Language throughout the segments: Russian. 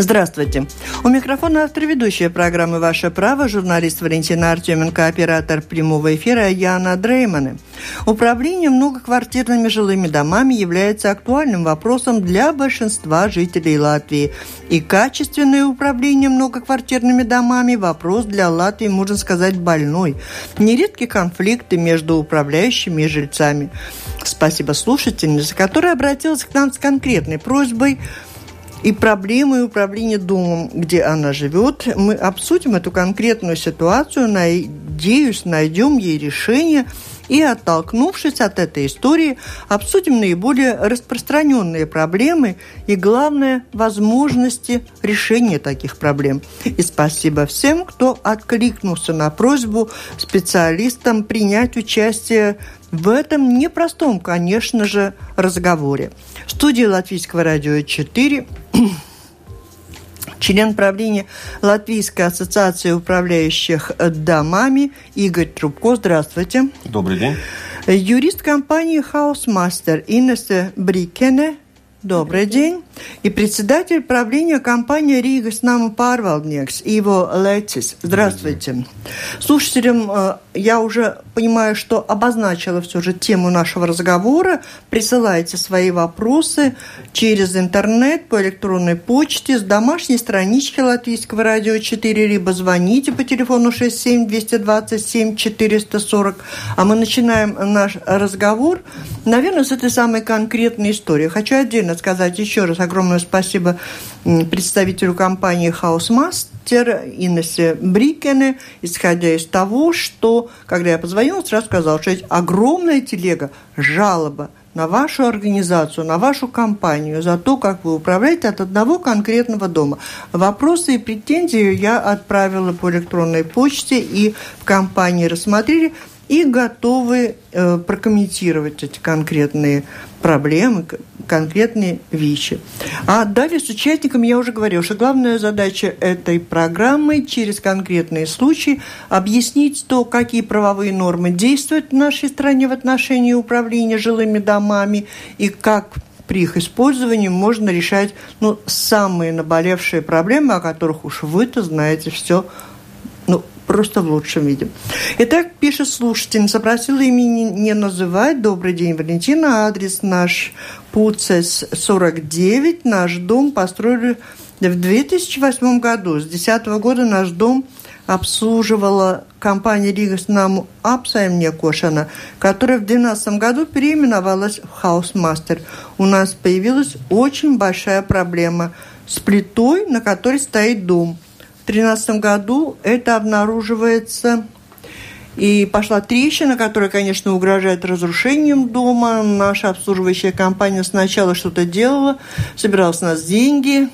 Здравствуйте. У микрофона автор ведущая программы «Ваше право» журналист Валентина Артеменко, оператор прямого эфира Яна Дрейманы. Управление многоквартирными жилыми домами является актуальным вопросом для большинства жителей Латвии. И качественное управление многоквартирными домами – вопрос для Латвии, можно сказать, больной. Нередки конфликты между управляющими и жильцами. Спасибо слушательнице, которая обратилась к нам с конкретной просьбой – и проблемы управления домом, где она живет. Мы обсудим эту конкретную ситуацию, надеюсь, найдем ей решение и, оттолкнувшись от этой истории, обсудим наиболее распространенные проблемы и, главное, возможности решения таких проблем. И спасибо всем, кто откликнулся на просьбу специалистам принять участие в этом непростом, конечно же, разговоре. В студии Латвийского радио 4 член правления Латвийской ассоциации управляющих домами Игорь Трубко. Здравствуйте. Добрый день. Юрист компании «Хаусмастер» Инесса Брикене. Добрый день. И председатель правления компании «Рига Снама Парвалдникс» Иво Летис. Здравствуйте. Слушателям э, я уже понимаю, что обозначила все же тему нашего разговора. Присылайте свои вопросы через интернет, по электронной почте, с домашней странички Латвийского радио 4, либо звоните по телефону 67 227 440. А мы начинаем наш разговор, наверное, с этой самой конкретной истории. Хочу отдельно сказать еще раз огромное спасибо представителю компании «Хаусмастер» Инессе Брикене, исходя из того, что, когда я позвонила, сразу сказала, что есть огромная телега, жалоба на вашу организацию, на вашу компанию за то, как вы управляете от одного конкретного дома. Вопросы и претензии я отправила по электронной почте, и в компании рассмотрели и готовы э, прокомментировать эти конкретные проблемы, конкретные вещи. А далее с участниками я уже говорила, что главная задача этой программы через конкретные случаи объяснить то, какие правовые нормы действуют в нашей стране в отношении управления жилыми домами и как при их использовании можно решать ну, самые наболевшие проблемы, о которых уж вы-то знаете все просто в лучшем виде. Итак, пишет слушательница, просила имени не называть. Добрый день, Валентина. Адрес наш Пуцес 49. Наш дом построили в 2008 году. С 2010 года наш дом обслуживала компания Rīgas namu apsaimniekošana, которая в 2012 году переименовалась в Хаусмастер. У нас появилась очень большая проблема с плитой, на которой стоит дом – 2013 году это обнаруживается и пошла трещина, которая, конечно, угрожает разрушением дома. Наша обслуживающая компания сначала что-то делала, собирала с нас деньги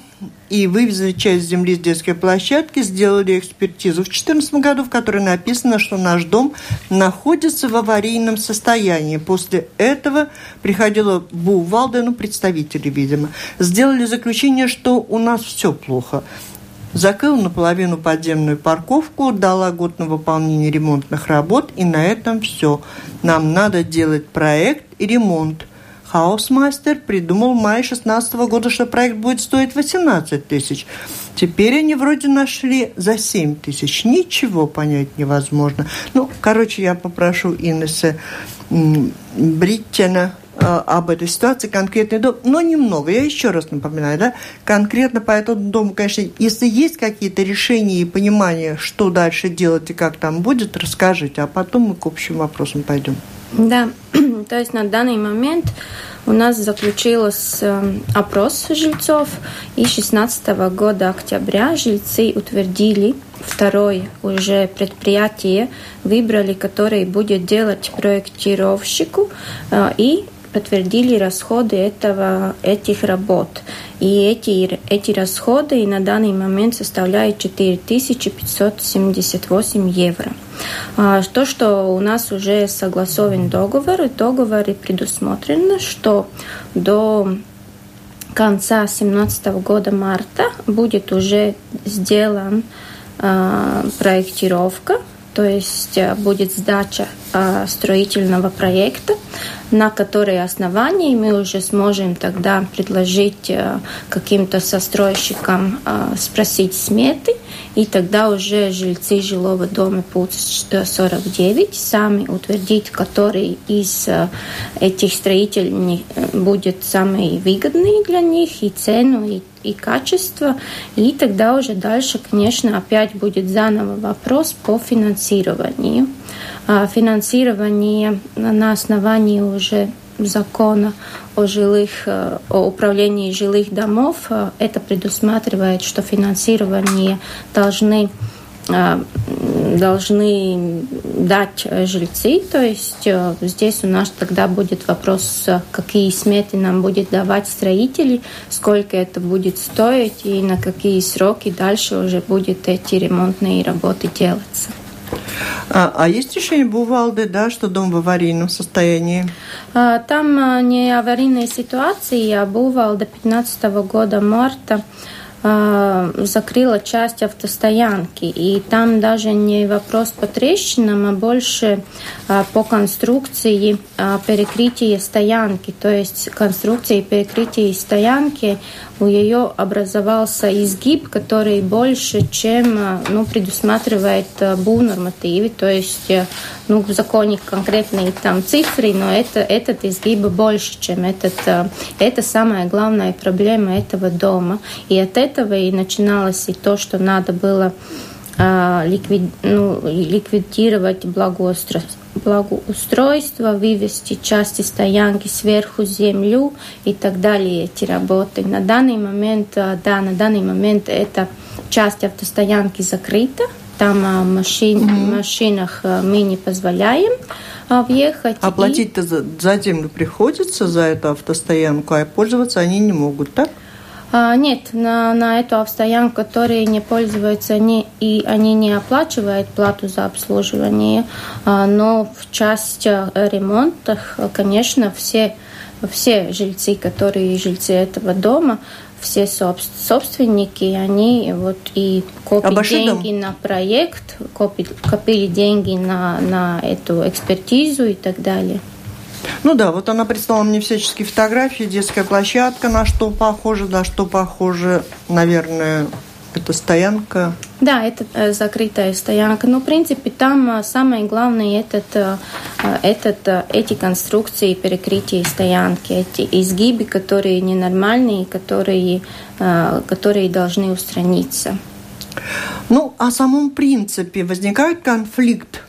и вывезли часть земли с детской площадки, сделали экспертизу в 2014 году, в которой написано, что наш дом находится в аварийном состоянии. После этого приходила Бувалда, ну, представители, видимо, сделали заключение, что у нас все плохо закрыла наполовину подземную парковку, дала год на выполнение ремонтных работ, и на этом все. Нам надо делать проект и ремонт. Хаусмастер придумал в мае 2016 года, что проект будет стоить 18 тысяч. Теперь они вроде нашли за 7 тысяч. Ничего понять невозможно. Ну, короче, я попрошу Инесса Бриттена об этой ситуации конкретный дом, но немного. Я еще раз напоминаю, да, конкретно по этому дому, конечно, если есть какие-то решения и понимание, что дальше делать и как там будет, расскажите, а потом мы к общим вопросам пойдем. Да, то есть на данный момент у нас заключился э, опрос жильцов, и 16 года октября жильцы утвердили второе уже предприятие, выбрали, которое будет делать проектировщику, э, и подтвердили расходы этого, этих работ. И эти, эти расходы на данный момент составляют 4578 евро. А, то, что у нас уже согласован договор, в договоре предусмотрено, что до конца 2017 года марта будет уже сделан а, проектировка то есть будет сдача строительного проекта, на которые основании мы уже сможем тогда предложить каким-то застройщикам спросить сметы, и тогда уже жильцы жилого дома путь 49 сами утвердить, который из этих строителей будет самый выгодный для них и цену, и и качество. И тогда уже дальше, конечно, опять будет заново вопрос по финансированию. Финансирование на основании уже закона о жилых, о управлении жилых домов, это предусматривает, что финансирование должны должны дать жильцы. То есть здесь у нас тогда будет вопрос, какие сметы нам будет давать строители, сколько это будет стоить и на какие сроки дальше уже будет эти ремонтные работы делаться. А, а есть решение Бувалды, да, что дом в аварийном состоянии? А, там не аварийные ситуации, а Бувалда 15 года марта а, закрыла часть автостоянки. И там даже не вопрос по трещинам, а больше а, по конструкции а, перекрытия стоянки. То есть конструкции перекрытия стоянки у нее образовался изгиб, который больше, чем ну, предусматривает БУ нормативы. То есть ну, в законе конкретные там цифры, но это, этот изгиб больше, чем этот. Это самая главная проблема этого дома. И от этого и начиналось и то, что надо было ликвид, ну, ликвидировать благоустройство благоустройство, вывести части стоянки сверху землю и так далее, эти работы. На данный момент, а, да, на данный момент эта часть автостоянки закрыта, там а, машин, угу. машинах мы не позволяем въехать. А платить-то и... за, за землю приходится, за эту автостоянку, а пользоваться они не могут, так? А, нет, на, на эту автостоянку, которые не пользуются, они, и они не оплачивают плату за обслуживание, а, но в части ремонтах, конечно, все, все жильцы, которые жильцы этого дома, все собственники, они вот и копили деньги дом. на проект, копили, копили деньги на, на эту экспертизу и так далее. Ну да, вот она прислала мне всяческие фотографии, детская площадка, на что похоже, на что похоже, наверное, это стоянка. Да, это э, закрытая стоянка. Но, в принципе, там э, самое главное этот, э, этот, эти конструкции перекрытия стоянки, эти изгибы, которые ненормальные, которые, которые должны устраниться. Ну, о самом принципе возникает конфликт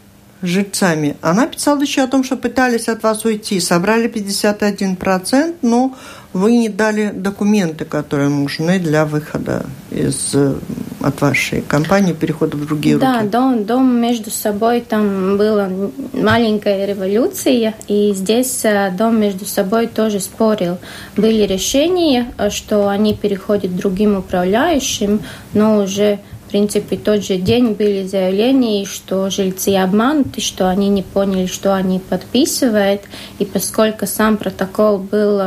жильцами. Она писала еще о том, что пытались от вас уйти, собрали 51%, но вы не дали документы, которые нужны для выхода из, э, от вашей компании, перехода в другие да, руки. Да, дом, дом между собой, там была маленькая революция, и здесь э, дом между собой тоже спорил. Были решения, э, что они переходят другим управляющим, но уже в принципе, тот же день были заявления, что жильцы обмануты, что они не поняли, что они подписывают. И поскольку сам протокол был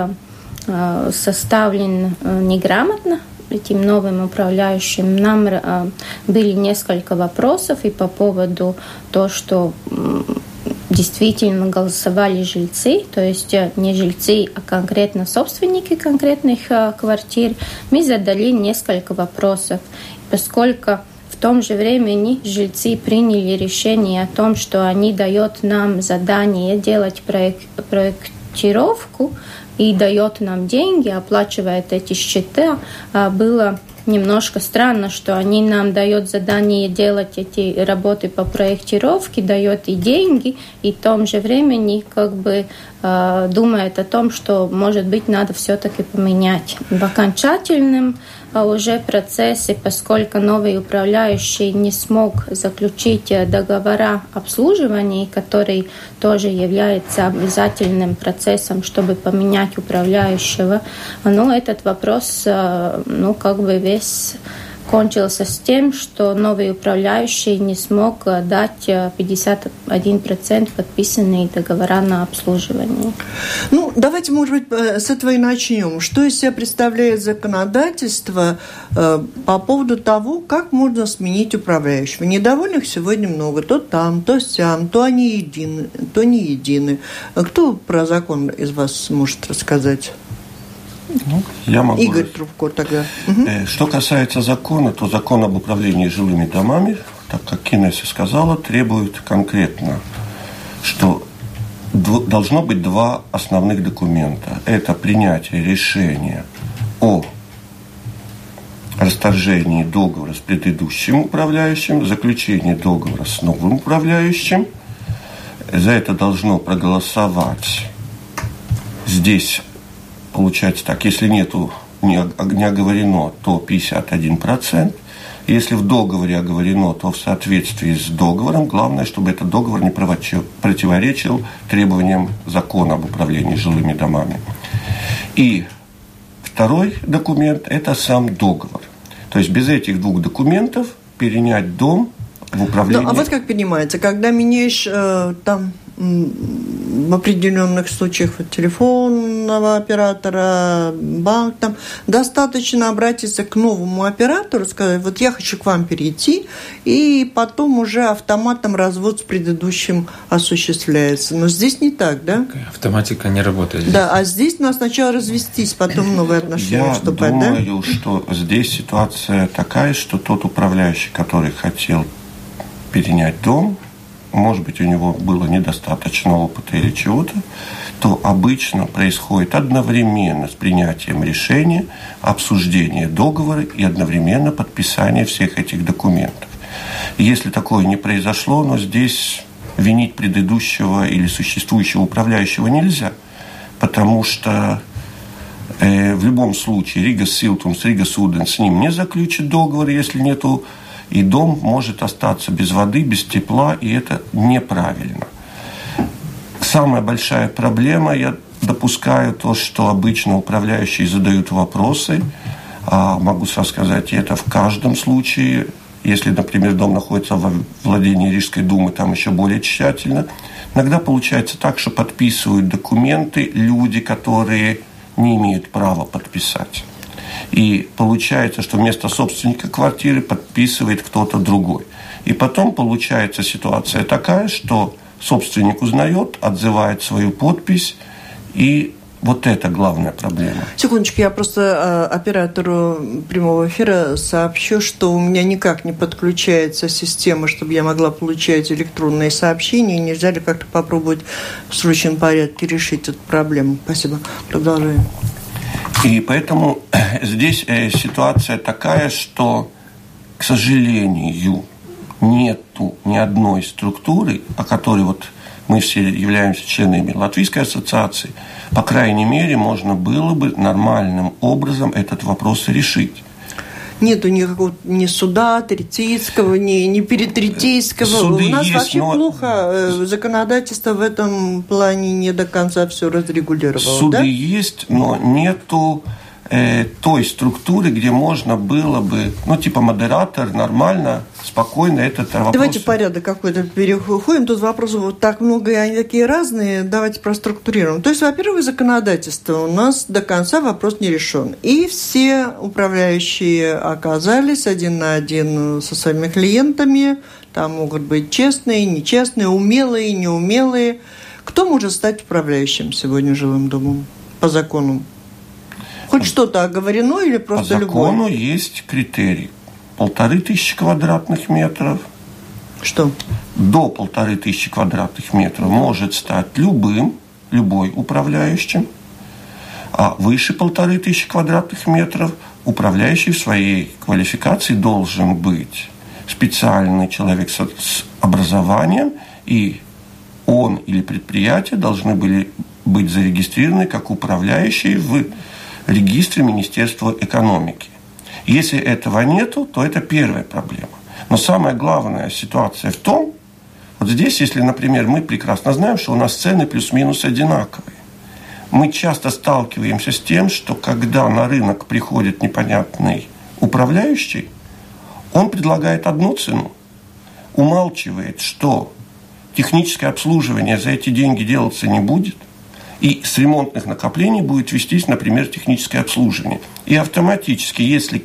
э, составлен э, неграмотно, этим новым управляющим, нам э, были несколько вопросов и по поводу того, что действительно голосовали жильцы, то есть не жильцы, а конкретно собственники конкретных квартир, мы задали несколько вопросов поскольку в том же времени жильцы приняли решение о том, что они дают нам задание делать проект, проектировку и дает нам деньги, оплачивает эти счета, а было немножко странно, что они нам дают задание делать эти работы по проектировке, дает и деньги, и в том же времени как бы э, думает о том, что, может быть, надо все-таки поменять. В окончательном а уже процессы, поскольку новый управляющий не смог заключить э, договора обслуживания, который тоже является обязательным процессом, чтобы поменять управляющего, но этот вопрос, э, ну, как бы весь кончился с тем, что новый управляющий не смог дать 51% подписанные договора на обслуживание. Ну, давайте, может быть, э, с этого и начнем. Что из себя представляет законодательство э, по поводу того, как можно сменить управляющего? Недовольных сегодня много. То там, то сям, то они едины, то не едины. Кто про закон из вас может рассказать? Ну, я могу... Игорь Трубко тогда. Угу. Что касается закона, то закон об управлении жилыми домами, так как Кинеси сказала, требует конкретно, что должно быть два основных документа. Это принятие решения о расторжении договора с предыдущим управляющим, заключение договора с новым управляющим. За это должно проголосовать здесь получается так, если нету не, не оговорено, то 51%. Если в договоре оговорено, то в соответствии с договором, главное, чтобы этот договор не противоречил требованиям закона об управлении жилыми домами. И второй документ – это сам договор. То есть без этих двух документов перенять дом в управление. Ну, а вот как понимается, когда меняешь э, там в определенных случаях телефонного оператора, банк, там достаточно обратиться к новому оператору, сказать, вот я хочу к вам перейти, и потом уже автоматом развод с предыдущим осуществляется. Но здесь не так, да? Автоматика не работает. Да, а здесь надо сначала развестись, потом новые отношения я вступать, думаю, да? что здесь ситуация такая, что тот управляющий, который хотел перенять дом, может быть, у него было недостаточно опыта или чего-то, то обычно происходит одновременно с принятием решения, обсуждение договора и одновременно подписание всех этих документов. если такое не произошло, но здесь винить предыдущего или существующего управляющего нельзя, потому что э, в любом случае Рига Силтумс, Рига Суден с ним не заключит договор, если нету и дом может остаться без воды, без тепла, и это неправильно. Самая большая проблема, я допускаю то, что обычно управляющие задают вопросы, а могу сразу сказать, это в каждом случае, если, например, дом находится во владении Рижской думы, там еще более тщательно. Иногда получается так, что подписывают документы люди, которые не имеют права подписать. И получается, что вместо собственника квартиры подписывает кто-то другой. И потом получается ситуация такая, что собственник узнает, отзывает свою подпись, и вот это главная проблема. Секундочку, я просто э, оператору прямого эфира сообщу, что у меня никак не подключается система, чтобы я могла получать электронные сообщения. Нельзя ли как-то попробовать в срочном порядке решить эту проблему? Спасибо. Продолжаем. И поэтому здесь э, ситуация такая, что, к сожалению, нету ни одной структуры, о которой вот мы все являемся членами Латвийской ассоциации, по крайней мере, можно было бы нормальным образом этот вопрос решить нету никакого ни суда третейского, ни, ни перетретейского. Суды У нас есть, вообще но... плохо э, законодательство в этом плане не до конца все разрегулировало. Суды да? есть, но нету э, той структуры, где можно было бы, ну, типа модератор, нормально, спокойно этот вопрос... Давайте порядок какой-то переходим. Тут вопросов вот так много, и они такие разные. Давайте проструктурируем. То есть, во-первых, законодательство у нас до конца вопрос не решен. И все управляющие оказались один на один со своими клиентами. Там могут быть честные, нечестные, умелые, неумелые. Кто может стать управляющим сегодня жилым домом по закону? Хоть что-то оговорено или просто По закону любое? есть критерий. Полторы тысячи квадратных метров. Что? До полторы тысячи квадратных метров может стать любым, любой управляющим. А выше полторы тысячи квадратных метров управляющий в своей квалификации должен быть специальный человек с образованием, и он или предприятие должны были быть зарегистрированы как управляющие в регистре Министерства экономики. Если этого нету, то это первая проблема. Но самая главная ситуация в том, вот здесь, если, например, мы прекрасно знаем, что у нас цены плюс-минус одинаковые, мы часто сталкиваемся с тем, что когда на рынок приходит непонятный управляющий, Он предлагает одну цену, умалчивает, что техническое обслуживание за эти деньги делаться не будет, и с ремонтных накоплений будет вестись, например, техническое обслуживание. И автоматически, если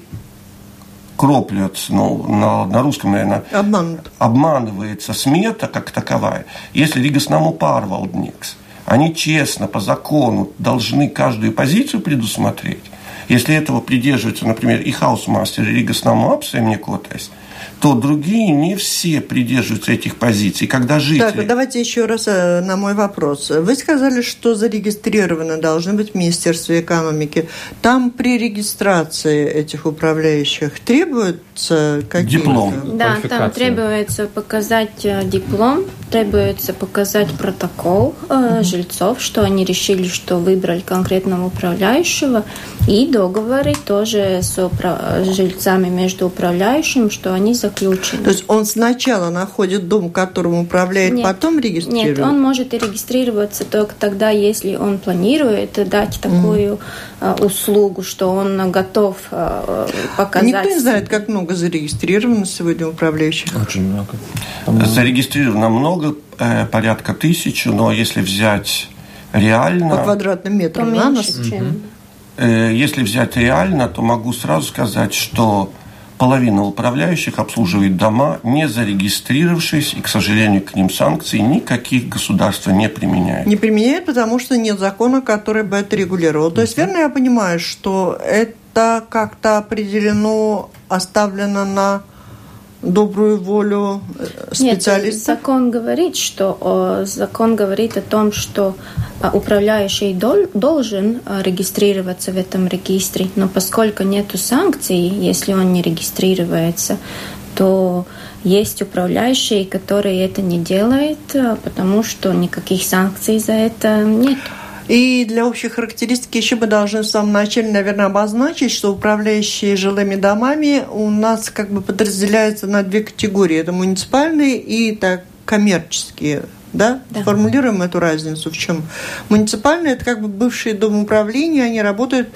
кроплется, ну, на, на русском, наверное, Обманут. обманывается смета как таковая, если Ригоснаму Парвалдникс, они честно, по закону должны каждую позицию предусмотреть, если этого придерживается, например, и хаусмастер, и Rīgas namu apsaimniekotājs – то другие не все придерживаются этих позиций. Когда жители... Так, давайте еще раз э, на мой вопрос. Вы сказали, что зарегистрированы должны быть в Министерстве экономики. Там при регистрации этих управляющих требуется какие-то... Диплом. Да, там требуется показать э, диплом, требуется показать протокол э, жильцов, что они решили, что выбрали конкретного управляющего, и договоры тоже с упра... жильцами между управляющим, что они заключены. То есть он сначала находит дом, которым управляет, нет, потом регистрирует? Нет, он может и регистрироваться только тогда, если он планирует дать такую mm. услугу, что он готов э, показать. Никто не знает, как много зарегистрировано сегодня управляющих? Очень много. Зарегистрировано много, э, порядка тысячи, но если взять реально... По квадратным метрам на нос? Чем... Если взять реально, то могу сразу сказать, что половина управляющих обслуживает дома, не зарегистрировавшись, и, к сожалению, к ним санкций никаких государства не применяет. Не применяет, потому что нет закона, который бы это регулировал. То есть, верно я понимаю, что это как-то определено, оставлено на добрую волю специалистов? Нет, закон говорит, что закон говорит о том, что а, управляющий должен а, регистрироваться в этом регистре, но поскольку нет санкций, если он не регистрируется, то есть управляющий, который это не делает, а, потому что никаких санкций за это нет. И для общей характеристики еще мы должны в самом начале, наверное, обозначить, что управляющие жилыми домами у нас как бы подразделяются на две категории. Это муниципальные и так, коммерческие да? да? Формулируем эту разницу в чем? Муниципальные – это как бы бывшие домоуправления, они работают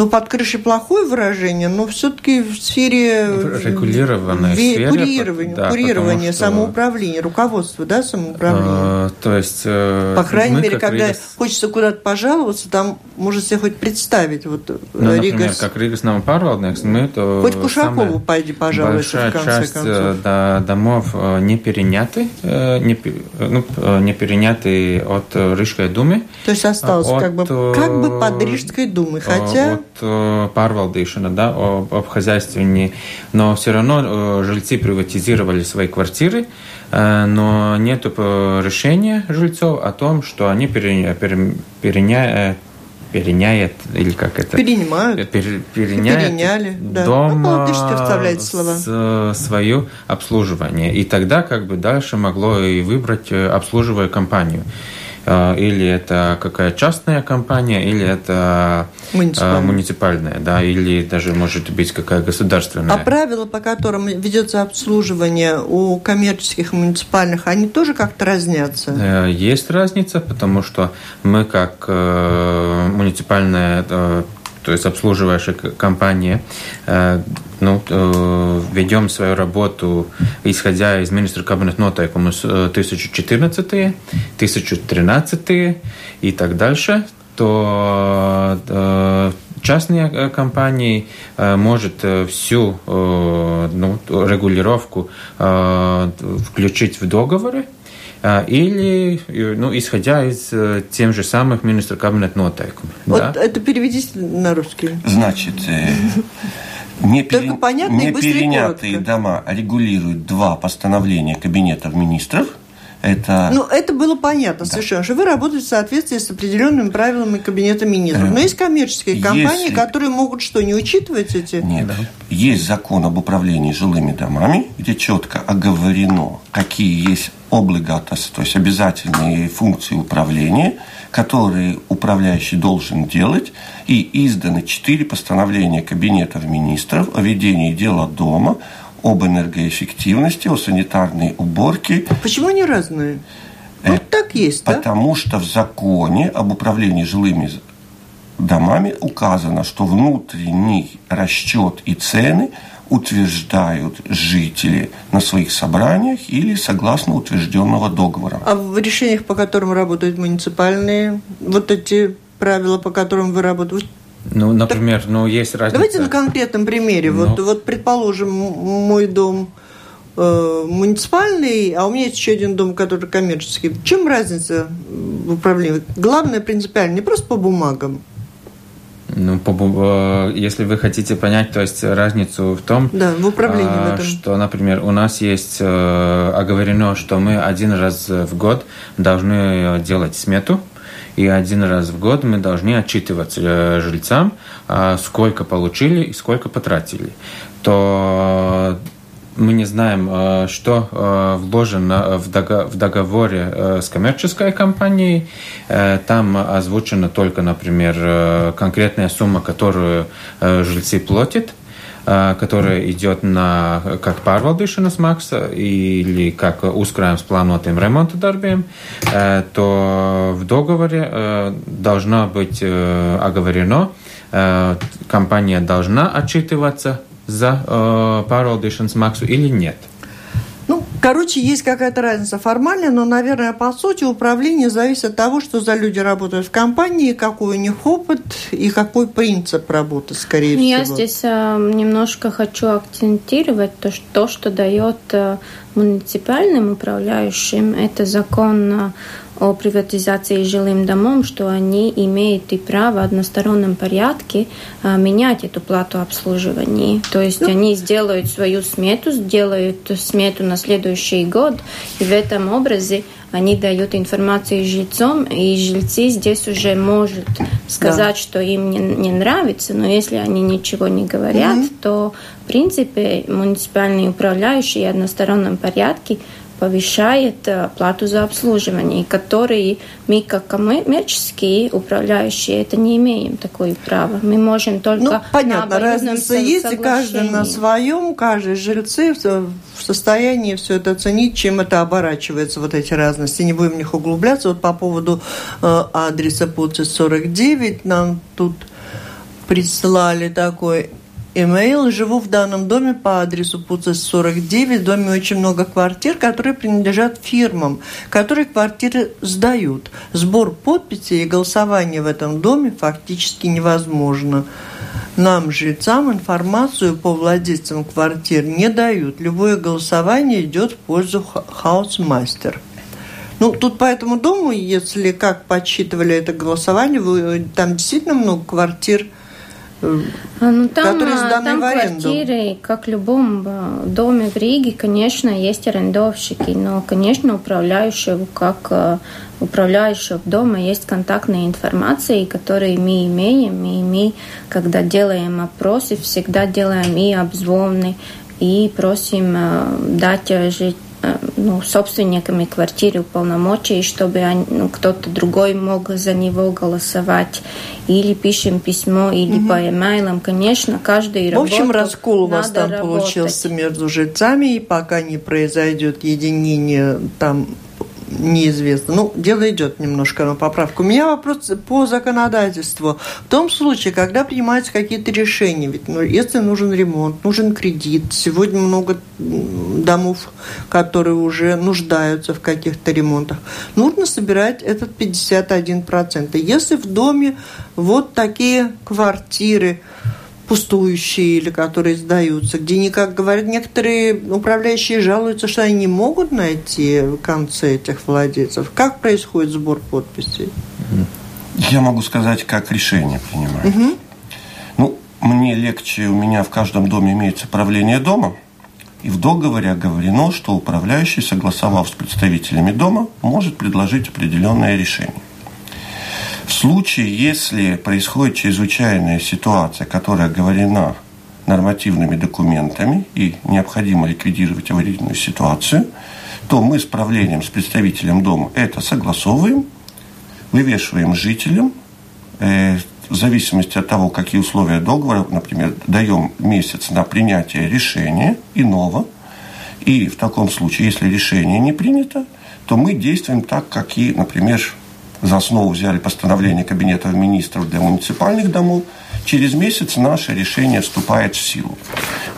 ну, под крышей плохое выражение, но все-таки в сфере регулированной ве- сфере, курирования, да, курирования что... самоуправления, руководства, да, самоуправления. А, то есть, э, по крайней мере, когда Ригас... хочется куда-то пожаловаться, там может себе хоть представить вот э, ну, Ригас... например, как Ригас нам парвалдnieks, мы то хоть к Ушакову пойди пожалуйста. В конце часть концов. Да, домов не переняты, не, ну, не переняты от Рижской думы. То есть осталось от, как бы как бы под Рижской думой, хотя от э, pārvaldīšana, да, об, об хозяйствовании, но все равно э, жильцы приватизировали свои квартиры, э, но нет решения жильцов о том, что они переня, переня, переняет, или как это? Перенимают. Пер, переняет Переняли, да. дом ну, вставляете слова. С, свое обслуживание. И тогда как бы дальше могло и выбрать обслуживая компанию. А, или это какая частная компания, или это муниципальная, муниципальная да, или даже может быть какая государственная. А правила, по которым ведется обслуживание у коммерческих и муниципальных, они тоже как-то разнятся? Э, есть разница, потому что мы как э, муниципальная э, то есть обслуживающая компания, ну, ведем свою работу, исходя из министра кабинета нотайкуму 1014, 1013 и так дальше, то частные компании может всю ну, регулировку включить в договоры, или, ну, исходя из тем же самых министра кабинет нотайками. Вот да? это переведите на русский. Значит, не, пере... понятно не перенятые дома регулируют два постановления Кабинета министров – это... Ну, это было понятно да. совершенно, что вы работаете в соответствии с определенными правилами Кабинета министров. Но есть коммерческие компании, которые могут что, не учитывать эти? Нет. Да. Есть закон об управлении жилыми домами, где четко оговорено, какие есть облигатос, то есть обязательные функции управления, которые управляющий должен делать, и изданы четыре постановления Кабинета министров о ведении дела дома, об энергоэффективности, о санитарной уборке. Почему они разные? Вот э, так есть, да? Потому что в законе об управлении жилыми домами указано, что внутренний расчет и цены утверждают жители на своих собраниях или согласно утвержденного договора. А в решениях, по которым работают муниципальные, вот эти правила, по которым вы работаете, ну, например, так, ну есть разница. Давайте на конкретном примере. Ну. Вот, вот, предположим, мой дом э, муниципальный, а у меня есть еще один дом, который коммерческий. В чем разница в управлении? Главное принципиально, не просто по бумагам, ну, по, э, если вы хотите понять, то есть разницу в том, да, в управлении в а, этом. что, например, у нас есть э, оговорено, что мы один раз в год должны делать смету, и один раз в год мы должны отчитываться э, жильцам, а, сколько получили и сколько потратили. То мы не знаем, э, что э, вложено в договоре э, с коммерческой компанией. Там озвучена только, например, конкретная сумма, которую жильцы платят которая идет на как pārvaldīšanas maksa или как uzkrājums планотым ремонта darbiem, то в договоре должно быть оговорено, компания должна отчитываться за э, pārvaldīšanas maksu или нет. Короче, есть какая-то разница формальная, но, наверное, по сути управление зависит от того, что за люди работают в компании, какой у них опыт и какой принцип работы, скорее ну, всего. Я здесь э, немножко хочу акцентировать то, что, то, что дает э, муниципальным управляющим, это закон э, о приватизации жилым домом, что они имеют и право в одностороннем порядке а, менять эту плату обслуживания. То есть ну. они сделают свою смету, сделают смету на следующий год, и в этом образе они дают информацию жильцам, и жильцы здесь уже может сказать, да. что им не, не нравится, но если они ничего не говорят, угу. то в принципе муниципальные управляющие в одностороннем порядке повышает э, плату за обслуживание, которые мы, как коммерческие управляющие, это не имеем такое право. Мы можем только ну, понятно, разница есть, и каждый на своем, каждый жильцы в состоянии все это оценить, чем это оборачивается, вот эти разности. Не будем в них углубляться. Вот по поводу э, адреса Пуци 49 нам тут прислали такой Имейл. Живу в данном доме по адресу Пуцес 49. В доме очень много квартир, которые принадлежат фирмам, которые квартиры сдают. Сбор подписей и голосование в этом доме фактически невозможно. Нам, жильцам, информацию по владельцам квартир не дают. Любое голосование идет в пользу хаусмастер. Ну, тут по этому дому, если как подсчитывали это голосование, вы, там действительно много квартир – ну, там, которые а, сданы там в аренду. квартиры, как в любом а, доме в Риге, конечно, есть арендовщики, но, конечно, управляющего, как управляющего дома есть контактная информация, которые мы имеем, и мы, когда делаем опросы, всегда делаем и обзвоны, и просим дать жить ну, собственниками квартиры уполномочий, чтобы они, ну, кто-то другой мог за него голосовать. Или пишем письмо, или угу. по имейлам. Конечно, каждый В общем, раскол у вас там работать. получился между жильцами, и пока не произойдет единение там неизвестно. Ну, дело идет немножко на поправку. У меня вопрос по законодательству. В том случае, когда принимаются какие-то решения, ведь ну, если нужен ремонт, нужен кредит, сегодня много домов, которые уже нуждаются в каких-то ремонтах, нужно собирать этот 51%. Если в доме вот такие квартиры, пустующие или которые сдаются, где, не, как говорят некоторые управляющие, жалуются, что они не могут найти концы этих владельцев. Как происходит сбор подписей? Я могу сказать, как решение принимают. Угу. Ну, мне легче, у меня в каждом доме имеется правление дома, и в договоре оговорено, что управляющий, согласовав с представителями дома, может предложить определенное решение. В случае, если происходит чрезвычайная ситуация, которая оговорена нормативными документами и необходимо ликвидировать аварийную ситуацию, то мы с правлением, с представителем дома это согласовываем, вывешиваем жителям, э, в зависимости от того, какие условия договора, например, даем месяц на принятие решения иного, и в таком случае, если решение не принято, то мы действуем так, как и, например, за основу взяли постановление Кабинета министров для муниципальных домов через месяц наше решение вступает в силу.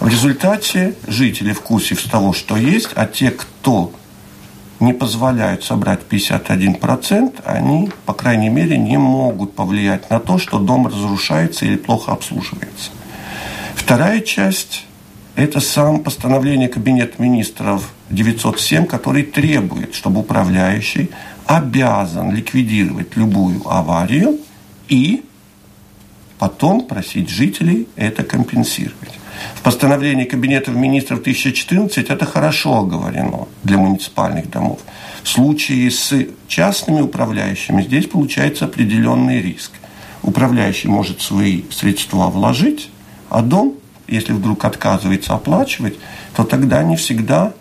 В результате жители в курсе того, что есть, а те, кто не позволяют собрать 51%, они, по крайней мере, не могут повлиять на то, что дом разрушается или плохо обслуживается. Вторая часть – это сам постановление Кабинета министров 907, который требует, чтобы управляющий обязан ликвидировать любую аварию и потом просить жителей это компенсировать. В постановлении Кабинета министров 1014 это хорошо оговорено для муниципальных домов. В случае с частными управляющими здесь получается определенный риск. Управляющий может свои средства вложить, а дом, если вдруг отказывается оплачивать, то тогда не всегда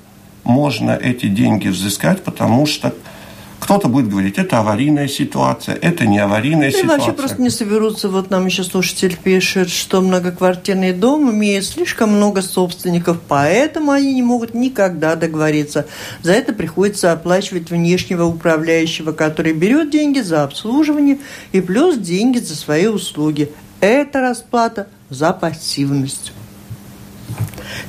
можно эти деньги взыскать, потому что кто-то будет говорить, это аварийная ситуация, это не аварийная и ситуация. вообще просто не соберутся. Вот нам еще слушатель пишет, что многоквартирный дом имеет слишком много собственников, поэтому они не могут никогда договориться. За это приходится оплачивать внешнего управляющего, который берет деньги за обслуживание и плюс деньги за свои услуги. Это расплата за пассивность.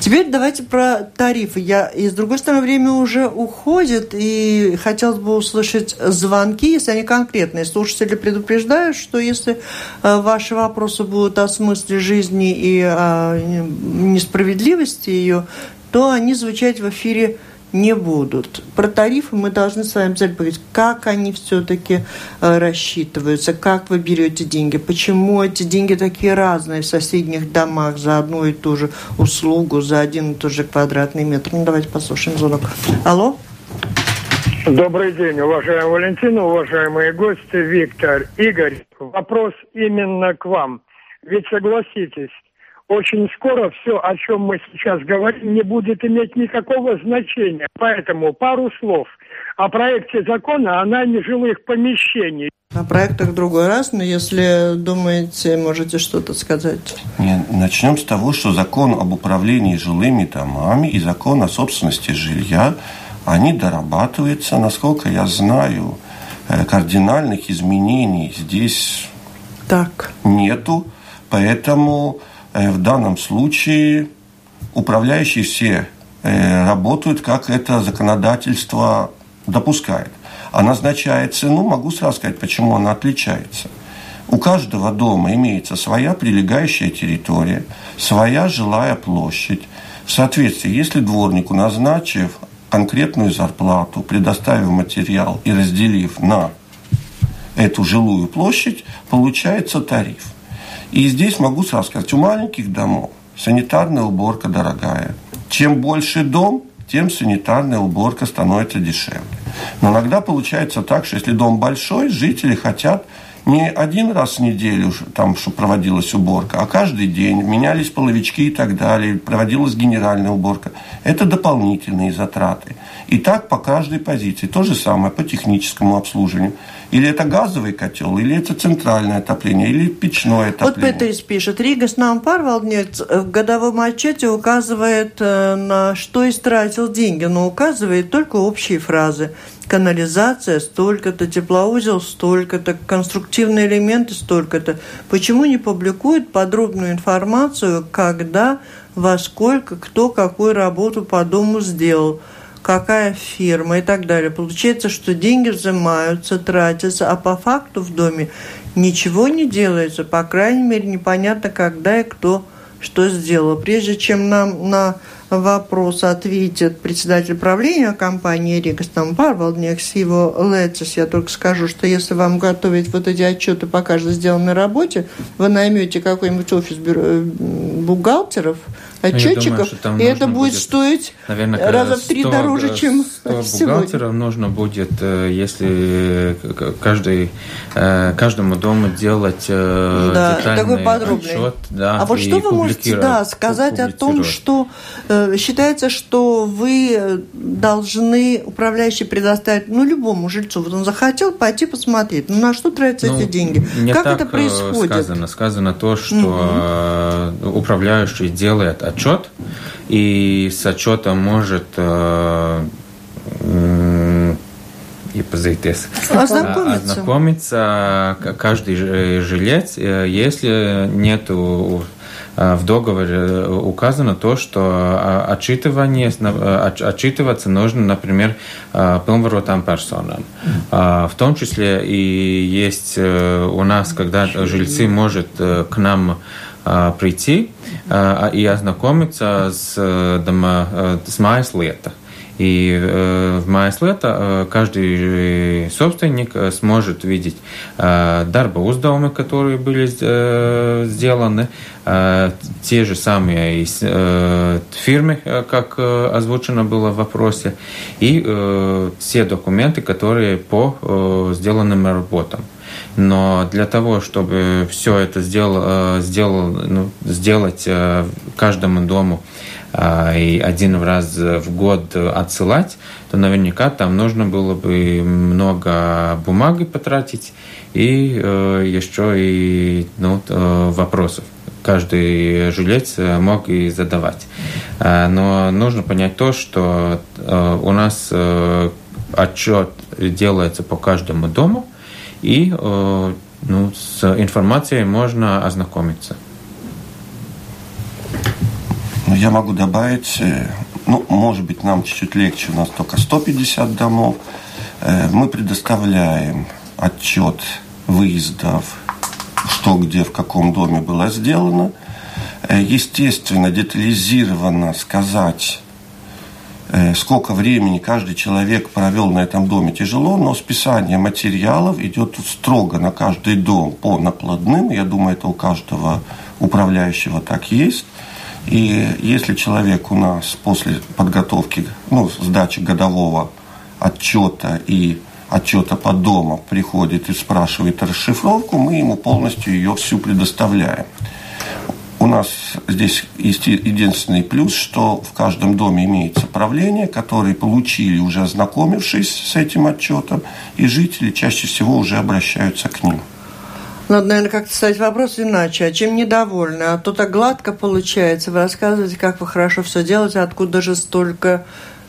Теперь давайте про тарифы. Я, и с другой стороны, время уже уходит, и хотелось бы услышать звонки, если они конкретные. Слушатели предупреждают, что если э, ваши вопросы будут о смысле жизни и о несправедливости ее, то они звучать в эфире не будут. Про тарифы мы должны с вами обязательно поговорить, как они все-таки э, рассчитываются, как вы берете деньги, почему эти деньги такие разные в соседних домах за одну и ту же услугу, за один и тот же квадратный метр. Ну, давайте послушаем звонок. Алло? Добрый день, уважаемая Валентина, уважаемые гости, Виктор, Игорь. Вопрос именно к вам. Ведь согласитесь, очень скоро все, о чем мы сейчас говорим, не будет иметь никакого значения. Поэтому пару слов о проекте закона о найме жилых помещений. О проектах другой раз, но если думаете, можете что-то сказать. Не, начнем с того, что закон об управлении жилыми домами и закон о собственности жилья, они дорабатываются, насколько я знаю, э, кардинальных изменений здесь так. нету, поэтому в данном случае управляющие все э, работают, как это законодательство допускает. А назначая цену, могу сразу сказать, почему она отличается. У каждого дома имеется своя прилегающая территория, своя жилая площадь. В соответствии, если дворнику, назначив конкретную зарплату, предоставив материал и разделив на эту жилую площадь, получается тариф. И здесь могу сразу сказать, у маленьких домов санитарная уборка дорогая. Чем больше дом, тем санитарная уборка становится дешевле. Но иногда получается так, что если дом большой, жители хотят не один раз в неделю, там, чтобы проводилась уборка, а каждый день менялись половички и так далее, проводилась генеральная уборка. Это дополнительные затраты. И так по каждой позиции. То же самое по техническому обслуживанию. Или это газовый котел, или это центральное отопление, или печное отопление. Вот Петрис пишет, Ригас нам парвалднец в годовом отчете указывает, э, на что истратил деньги, но указывает только общие фразы канализация столько-то, теплоузел столько-то, конструктивные элементы столько-то. Почему не публикуют подробную информацию, когда, во сколько, кто какую работу по дому сделал? Какая фирма и так далее. Получается, что деньги взимаются, тратятся, а по факту в доме ничего не делается. По крайней мере, непонятно, когда и кто что сделал. Прежде чем нам на вопрос ответит председатель правления компании Рикас там Парвалдникс, его Лецис, я только скажу, что если вам готовить вот эти отчеты по каждой сделанной работе, вы наймете какой-нибудь офис бухгалтеров, отчетчиков, думаю, и это будет, будет стоить наверное, раза в три дороже, чем 100 бухгалтеров нужно будет, э, если каждый, э, каждому дому делать э, да, детальный такой подробный. отчет. Да, а вот что вы можете да, сказать о том, что считается, что вы должны управляющий предоставить ну, любому жильцу. Вот он захотел пойти посмотреть, ну на что тратятся ну, эти деньги? Как это происходит? Сказано, сказано то, что угу. управляющий делает отчет, и с отчетом может э, iepazīties. Ознакомиться. Ознакомиться каждый жилец, если нету в договоре указано то, что отчитывание, отчитываться нужно, например, pilnvarotam персонам. В том числе и есть у нас, когда жильцы может к нам прийти и ознакомиться с, дома, с mājaslietu. И э, в Майслета э, каждый собственник э, сможет видеть дарба уздавы, которые были сделаны, те же самые из фирмы, как озвучено было в вопросе, и все документы, которые по сделанным работам. Но для того, чтобы все это сделал, сделал, ну, сделать каждому дому а, и один раз в год отсылать, то наверняка там нужно было бы много бумаги потратить и э, еще и ну, э, вопросов каждый жилец мог и задавать. Но нужно понять то, что э, у нас отчет делается по каждому дому, и ну, с информацией можно ознакомиться. Но я могу добавить, э, ну, может быть, нам чуть-чуть легче, у нас только 150 домов. Э, мы предоставляем отчет выездов, что где, в каком доме было сделано. Э, естественно, детализированно сказать, сколько времени каждый человек провел на этом доме, тяжело, но списание материалов идет строго на каждый дом по накладным. Я думаю, это у каждого управляющего так есть. И если человек у нас после подготовки, ну, сдачи годового отчета и отчета по дому приходит и спрашивает расшифровку, мы ему полностью ее всю предоставляем. У нас здесь единственный плюс, что в каждом доме имеется правление, которые получили, уже ознакомившись с этим отчетом, и жители чаще всего уже обращаются к ним. Надо, наверное, как-то ставить вопрос иначе. А чем недовольны? А то так гладко получается. Вы рассказываете, как вы хорошо все делаете, откуда же столько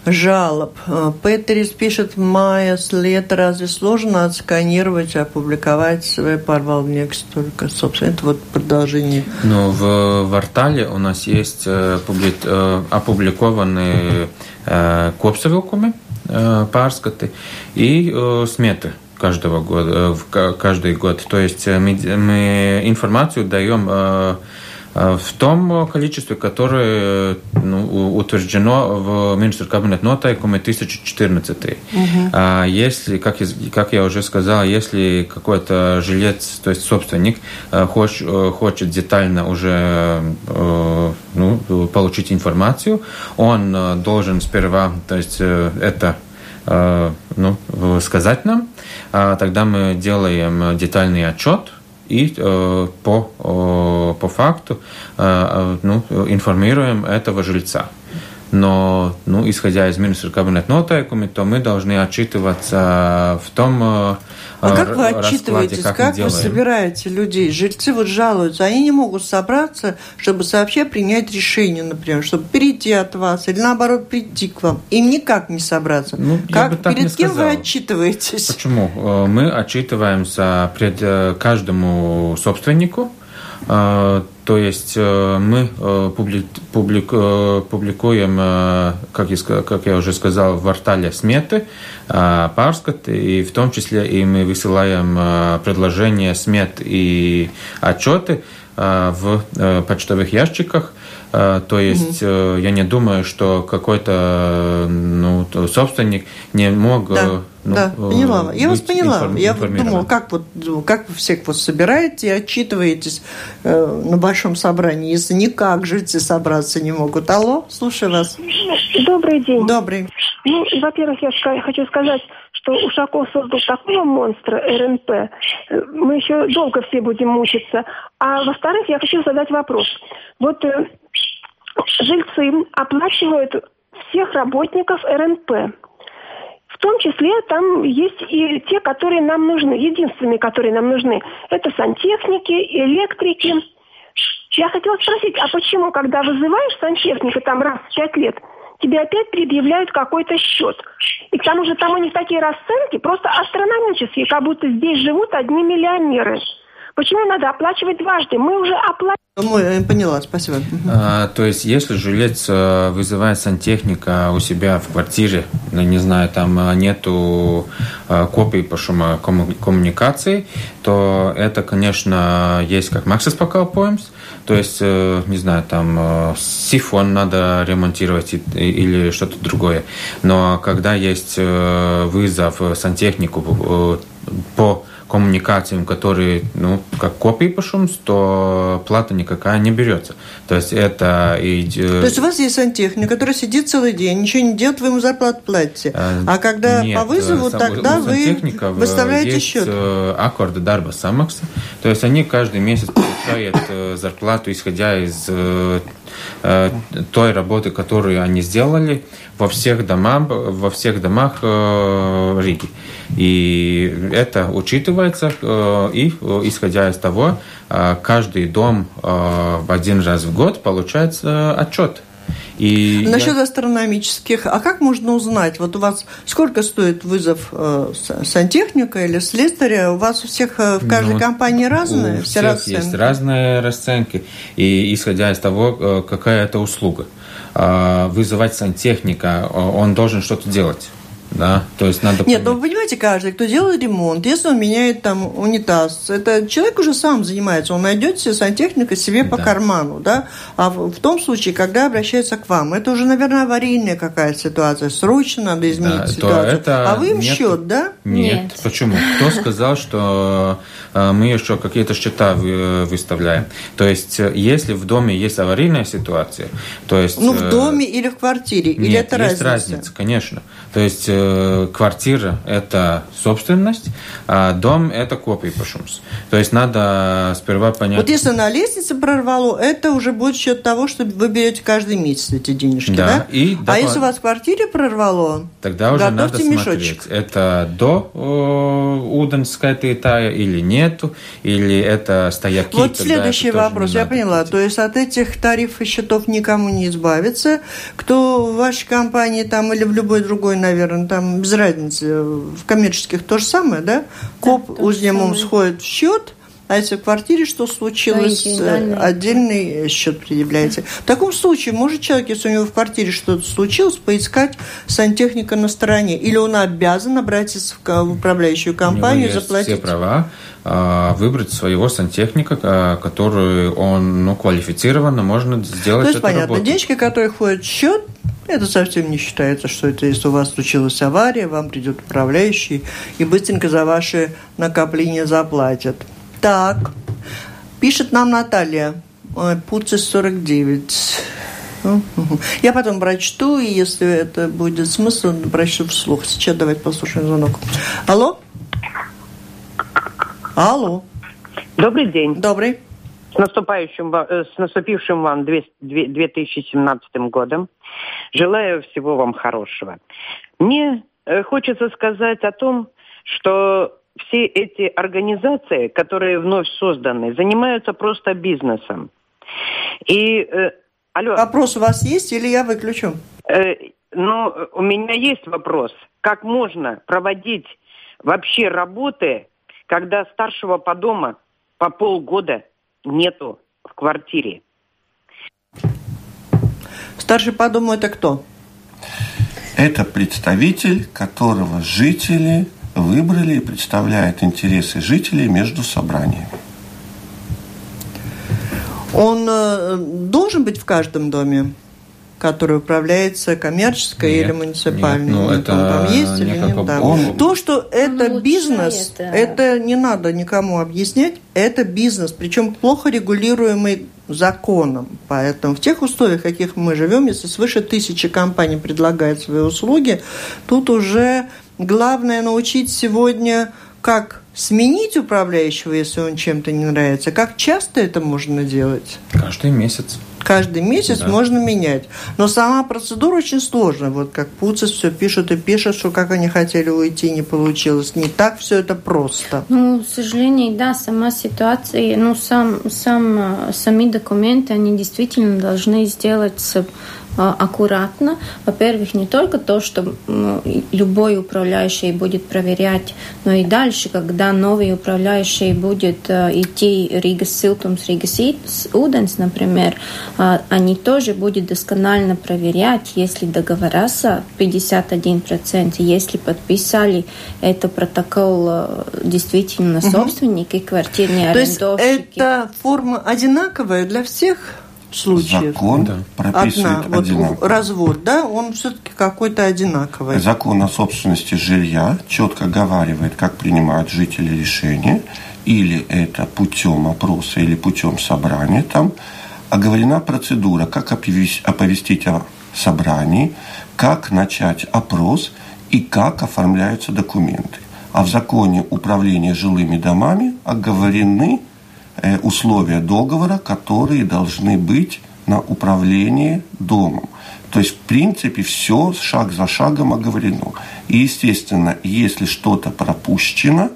жалоб. А, Петерис пишет, мая с лета разве сложно отсканировать, опубликовать свой парвалник столько, собственно, это вот продолжение. Ну, в Вартале у нас есть э, э, опубликованные э, копсовилкumi pārskati и сметы каждого года, каждый год. То есть мы информацию даем в том количестве, которое ну, утверждено в министр кабинет нотайкуме 1014. Угу. А если, как, как я уже сказал, если какой-то жилец, то есть собственник, хочет, хочет детально уже ну, получить информацию, он должен сперва, то есть это ну, сказать нам, а тогда мы делаем детальный отчет и э, по, по факту э, ну, информируем этого жильца. Но, ну, исходя из министра кабинет нотайкуми, то мы должны отчитываться в том а как вы отчитываетесь, как, как вы собираете людей? Жильцы вот жалуются, они не могут собраться, чтобы сообща принять решение, например, чтобы перейти от вас или наоборот прийти к вам. Им никак не собраться. Ну, как, перед кем сказал. вы отчитываетесь? Почему? Э, мы отчитываемся пред э, каждому собственнику, э, то есть э, мы э, публик, публик, э, публикуем, как я, как я уже сказал, в портале сметы, парскат, и в том числе и мы высылаем предложения смет и отчеты в почтовых ящиках. То есть угу. я не думаю, что какой-то ну, собственник не мог да. Ну, да, э, поняла. Я вас поняла. Я думала, как вот как вы всех вот собираете и отчитываетесь э, на большом собрании, если никак жильцы собраться не могут. Алло, слушаю вас. Добрый день. Добрый. Ну, во-первых, я хочу сказать, что Ушаков создал такого монстра РНП, мы еще долго все будем мучиться. А во-вторых, я хочу задать вопрос. Вот э, жильцы оплачивают всех работников РНП. Том числе там есть и те, которые нам нужны, единственные, которые нам нужны. Это сантехники, электрики. Я хотела спросить, а почему, когда вызываешь сантехника там раз в пять лет, тебе опять предъявляют какой-то счет. И к тому же там у них такие расценки просто астрономические, как будто здесь живут одни миллионеры. Почему надо оплачивать дважды? Мы уже оплатили. Ну, поняла, спасибо. А, то есть, если жилец э, вызывает сантехника у себя в квартире, ну, не знаю, там э, нету э, копий по шумокоммуникации, то это, конечно, есть как Maxis pakalpojums, то есть, не знаю, там сифон надо ремонтировать или что-то другое. Но когда есть вызов сантехнику по коммуникациям, которые, ну, как копии по шумс, то плата никакая не берется. То есть это... И... То есть у вас есть сантехник, который сидит целый день, ничего не делает, вы ему зарплату платите. А, а когда Нет, по вызову, сам, тогда вы выставляете есть счет. Э, аккорды дарба самакса. То есть они каждый месяц получают э, зарплату, исходя из э, той работы, которую они сделали во всех домах, во всех домах Риги. И это учитывается, э, и э, исходя из того, э, каждый дом один раз в год получает отчет. И Насчет я... астрономических, а как можно узнать, вот у вас сколько стоит вызов э, сантехника или слесаря? У вас у всех в каждой ну, компании разные? У все всех расценки? есть разные расценки, и исходя из того, какая это услуга. Вызывать сантехника, он должен что-то делать да, то есть надо... Нет, ну вы понимаете, каждый, кто делает ремонт, если он меняет там унитаз, это человек уже сам занимается, он найдет себе сантехника себе по да. карману, да, а в, в том случае, когда обращается к вам, это уже, наверное, аварийная какая-то ситуация, срочно надо изменить да, ситуацию. Это а вы им нет, счет, да? Нет. нет. Почему? Кто сказал, что э, мы еще какие-то счета выставляем? То есть, э, если в доме есть аварийная ситуация, то есть... Ну, в э, доме или в квартире? Нет, или это есть разница? разница, конечно. То есть, Э, квартира – это собственность, а дом – это копий пошумс. То есть надо сперва понять… Вот если на лестнице прорвало, это уже будет счет того, что вы берете каждый месяц эти денежки, да? да? И а если у вас в квартире прорвало, тогда уже надо мешочек. смотреть, это до УДН скайтытая или нету, или это стояки. Вот следующий вопрос, я поняла. Платить. То есть от этих тарифов и счетов никому не избавиться. Кто в вашей компании там или в любой другой, наверное, там без разницы, в коммерческих то же самое, да? Коп да, узнемом сходит в счет, а если в квартире что случилось, отдельный счет предъявляется. В таком случае может человек, если у него в квартире что-то случилось, поискать сантехника на стороне? Или он обязан обратиться в управляющую компанию и заплатить? все права а, выбрать своего сантехника, а, который он ну, квалифицированно можно сделать То есть, понятно, работу. денежки, которые входят в счет, это совсем не считается, что это если у вас случилась авария, вам придет управляющий и быстренько за ваши накопления заплатят. Так, пишет нам Наталья, Пуцис 49. Я потом прочту, и если это будет смысл, прочту вслух. Сейчас давайте послушаем звонок. Алло? Алло. Добрый день. Добрый. С наступающим, э, с наступившим вам 2017 годом. Желаю всего вам хорошего. Мне э, хочется сказать о том, что все эти организации, которые вновь созданы, занимаются просто бизнесом. И, э, алло. Вопрос у вас есть или я выключу? Э, ну, у меня есть вопрос. Как можно проводить вообще работы, когда старшего по дому по полгода нету в квартире? Старший по дому это кто? Это представитель, которого жители выбрали и представляет интересы жителей между собраниями. Он э, должен быть в каждом доме? который управляется коммерческой нет, или муниципальной. Нет, ну, это там есть или нет? Да. Он... То, что это ну, бизнес, это... это не надо никому объяснять, это бизнес, причем плохо регулируемый законом. Поэтому в тех условиях, в каких мы живем, если свыше тысячи компаний предлагают свои услуги, тут уже главное научить сегодня, как сменить управляющего, если он чем-то не нравится. Как часто это можно делать? Каждый месяц каждый месяц да. можно менять. Но сама процедура очень сложная. Вот как Пуцис все пишут и пишут, что как они хотели уйти, не получилось. Не так все это просто. Ну, к сожалению, да, сама ситуация, ну, сам, сам, сами документы, они действительно должны сделать аккуратно. Во-первых, не только то, что любой управляющий будет проверять, но и дальше, когда новый управляющий будет а, идти Рига Силтумс, Рига Уденс, например, а, они тоже будут досконально проверять, если договорятся 51%, если подписали это протокол действительно собственники, квартирные арендовщики. То есть это форма одинаковая для всех? Случаев. Закон да. прописывает Одна, одинаково. Вот развод, да, он все-таки какой-то одинаковый. Закон о собственности жилья четко оговаривает, как принимают жители решения, или это путем опроса, или путем собрания там. Оговорена процедура, как оповестить о собрании, как начать опрос и как оформляются документы. А в законе управления жилыми домами оговорены условия договора, которые должны быть на управление домом. То есть, в принципе, все шаг за шагом оговорено. И, естественно, если что-то пропущено,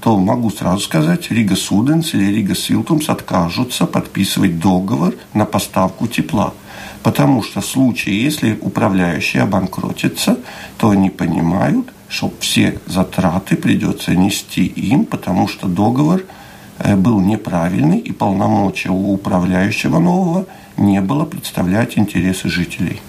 то могу сразу сказать, Рига Суденс или Рига Силтумс откажутся подписывать договор на поставку тепла. Потому что в случае, если управляющий обанкротится, то они понимают, что все затраты придется нести им, потому что договор – Э, был неправильный, и полномочия у управляющего нового не было представлять интересы жителей.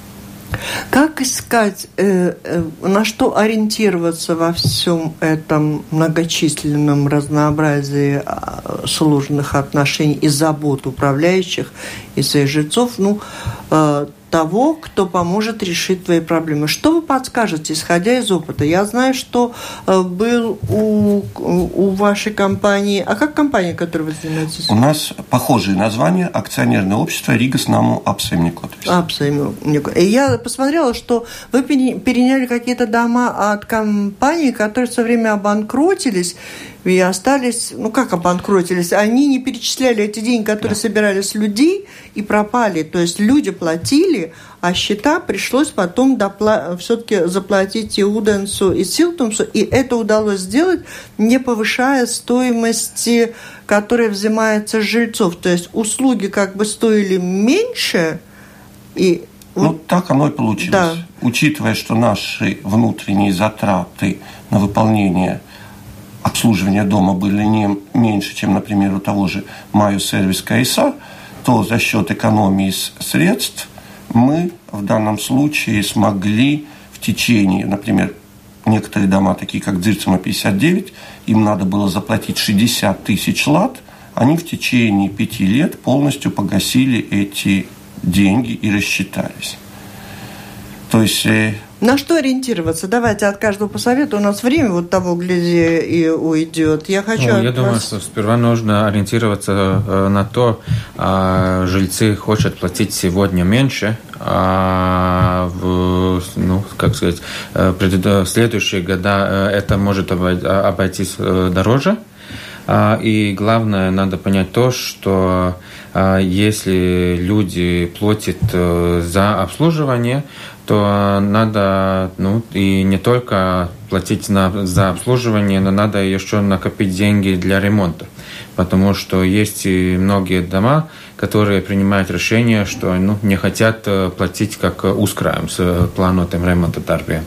Как искать, э, э, на что ориентироваться во всем этом многочисленном разнообразии а, сложных отношений и забот управляющих и своих жильцов? Ну, э, того, кто поможет решить твои проблемы. Что вы подскажете, исходя из опыта? Я знаю, что э, был у, у вашей компании... А как компания, которой вы занимаетесь? У нас похожее название акционерное общество Рига с Наму Апсемникот. Апсемникот. И я посмотрела, что вы переняли какие-то дома от компаний, которые все время обанкротились, и остались, ну как обанкротились, они не перечисляли эти деньги, которые да. собирали с людей, и пропали. То есть люди платили, а счета пришлось потом допла- все-таки заплатить и Уденсу, и Силтумсу, и это удалось сделать, не повышая стоимости, которая взимается с жильцов. То есть услуги как бы стоили меньше, и ну, так оно и получилось. Да. Учитывая, что наши внутренние затраты на выполнение – обслуживания дома были не меньше, чем, например, у того же Майо сервис КСА, то за счет экономии средств мы в данном случае смогли в течение, например, некоторые дома, такие как Дзирцема 59, им надо было заплатить 60 тысяч лат, они в течение пяти лет полностью погасили эти деньги и рассчитались. То есть э, на что ориентироваться? Давайте от каждого по совету. У нас время вот того, гляди, и уйдет. Я хочу... Ну, я вас... думаю, что сперва нужно ориентироваться э, на то, а жильцы хотят платить сегодня меньше, а в, ну, как сказать, э, в следующие года э, это может обойтись дороже. А, и главное, надо понять то, что а, если люди платят за обслуживание, то надо, ну, и не только платить на, за обслуживание, но надо еще накопить деньги для ремонта. Потому что есть и многие дома, которые принимают решение, что ну, не хотят э, платить как ускраем с планотым ремонта дарбе.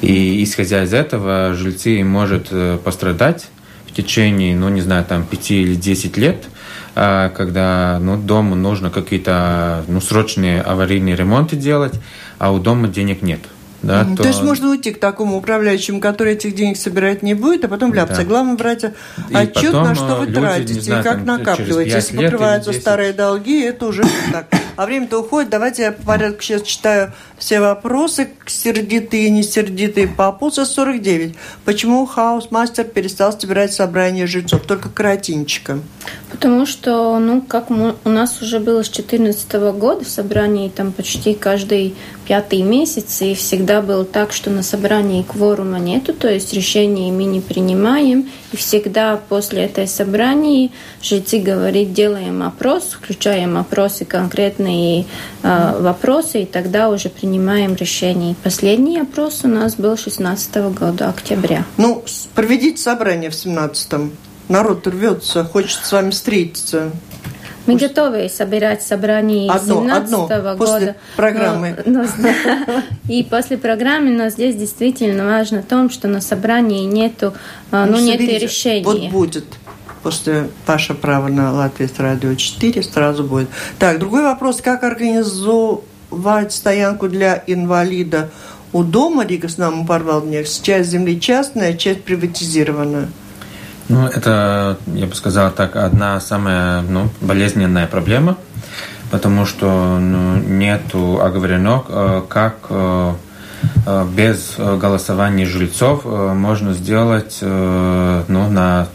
И исходя из этого, жильцы может э, пострадать в течение, ну, не знаю, там, 5 или 10 лет, а, когда ну, дому нужно какие-то ну, срочные аварийные ремонты делать, а у дома денег нет. Да, то... то есть можно уйти к такому управляющему, который этих денег собирать не будет, а потом вляпаться. Да. Главное брать отчет, на что вы люди, тратите знаю, и как накапливаете. Если покрываются старые долги, это уже так. А время-то уходит. Давайте я по порядку сейчас читаю все вопросы, сердитые и не сердитые. По Пулса 49. Почему хаус-мастер перестал собирать собрание жильцов? Только коротенечко. Потому что, ну, как мы, у нас уже было с 2014 года в собрании там почти каждый пятый месяц, и всегда было так, что на собрании кворума нету, то есть решения мы не принимаем, и всегда после этой собрания жильцы говорят, делаем опрос, включаем опросы, конкретные э, вопросы, и тогда уже принимаем решение. Последний опрос у нас был 16 года, октября. Ну, проведите собрание в 17-м. Народ рвется, хочет с вами встретиться. Мы Пусть... готовы собирать собрание 2017 года. После программы. Но, но, и после программы, но здесь действительно важно в том, что на собрании нету, а, ну, ну нет решения. Вот будет после ваше право на Латвийс радио 4 сразу будет. Так, другой вопрос. Как организовать стоянку для инвалида у дома Рига с нами Парвалднекс? Часть земли частная, часть приватизированная. Ну, это, я бы сказал так, одна самая ну, болезненная проблема, потому что ну, нету оговорено, э, как э, э, без голосования жильцов можно сделать ну, на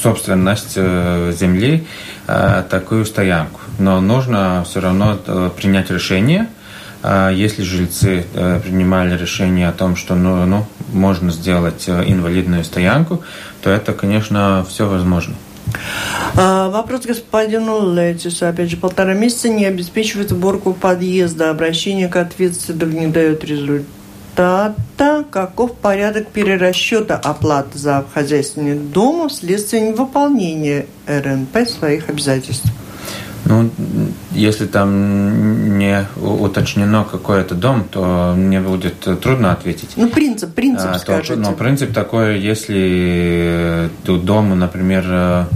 собственность земли такую стоянку. Но нужно все равно принять решение, если жильцы принимали решение о том, что ну, ну, можно сделать инвалидную стоянку, то это, конечно, все возможно. А, вопрос господину Летису. Опять же, полтора месяца не обеспечивает сборку подъезда. Обращение к ответственному не дает результата. Каков порядок перерасчета оплаты за хозяйственный дом вследствие невыполнения РНП своих обязательств? Ну, если там не уточнено какой это дом, то мне будет трудно ответить. Ну, принцип, принцип, а, скажите. но принцип такой, если тут дому, например,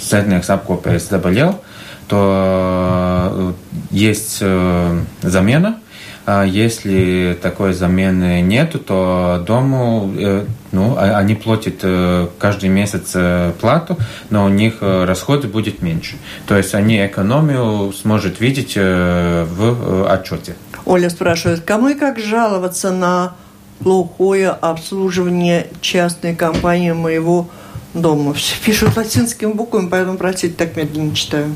средних апкопējs заболел, то есть э, замена – если такой замены нету, то дому, э, ну, а, они платят э, каждый месяц э, плату, но у них расходы будет меньше. То есть они экономию сможет видеть в отчете. Оля спрашивает, кому и как жаловаться на плохое обслуживание частной компании моего дома? Все пишут латинским буквами, поэтому, простите, так медленно читаю.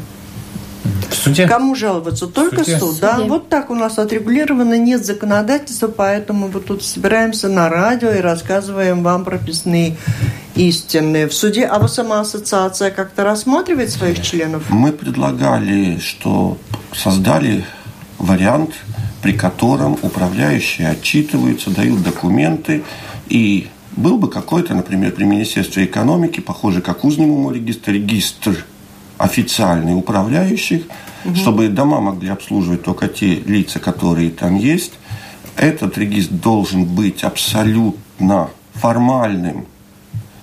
В суде? Кому жаловаться? Только в суде. суд. Да? Суде. Вот так у нас отрегулировано, нет законодательства, поэтому мы тут собираемся на радио и рассказываем вам прописные истины. В суде, а вы сама ассоциация как-то рассматривает своих членов? Мы предлагали, что создали вариант, при котором управляющие отчитываются, дают документы, и был бы какой-то, например, при Министерстве экономики, похоже, как узнему регистр, регистр официальный управляющих, угу. чтобы дома могли обслуживать только те лица, которые там есть. Этот регистр должен быть абсолютно формальным,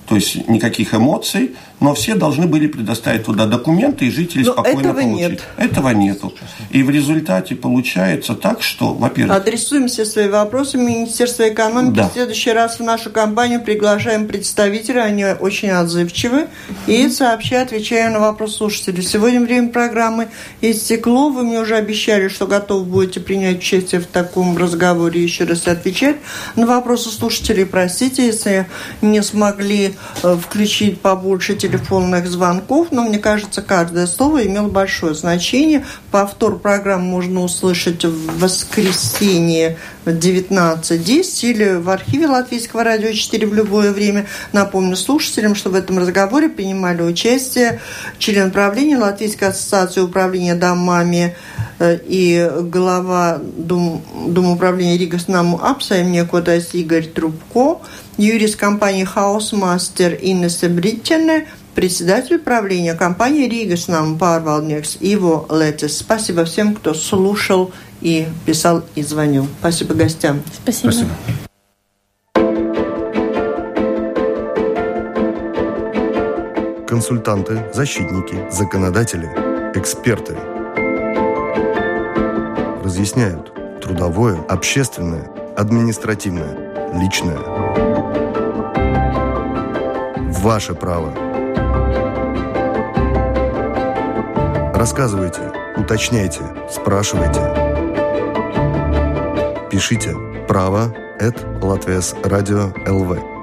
то есть никаких эмоций, но все должны были предоставить туда документы, и жители но спокойно этого получить. Нет. Этого нету. И в результате получается так, что, во-первых... Адресуем все свои вопросы Министерство экономики. Да. В следующий раз в нашу компанию приглашаем представителей, они очень отзывчивы, и сообща отвечаем на вопрос слушателей. Сегодня время программы истекло. Вы мне уже обещали, что готовы будете принять участие в таком разговоре еще раз отвечать на вопросы слушателей. Простите, если не смогли э, включить побольше телефонов телефонных звонков, но мне кажется, каждое слово имело большое значение. Повтор программы можно услышать в воскресенье в 19.10 или в архиве Латвийского радио 4 в любое время. Напомню слушателям, что в этом разговоре принимали участие член правления Латвийской ассоциации управления домами э, и глава Дум, Дум управления Рига Снаму Апса, мне Кодас Игорь Трубко, юрист компании Хаусмастер Инесса Бриттене, председатель правления компании Риgas нам pārvaldnieks Иво Летис. Спасибо всем, кто слушал и писал и звонил. Спасибо гостям. Спасибо. Спасибо. Консультанты, защитники, законодатели, эксперты разъясняют трудовое, общественное, административное, личное. Ваше право – Рассказывайте, уточняйте, спрашивайте. Пишите право at Латвес Радио ЛВ.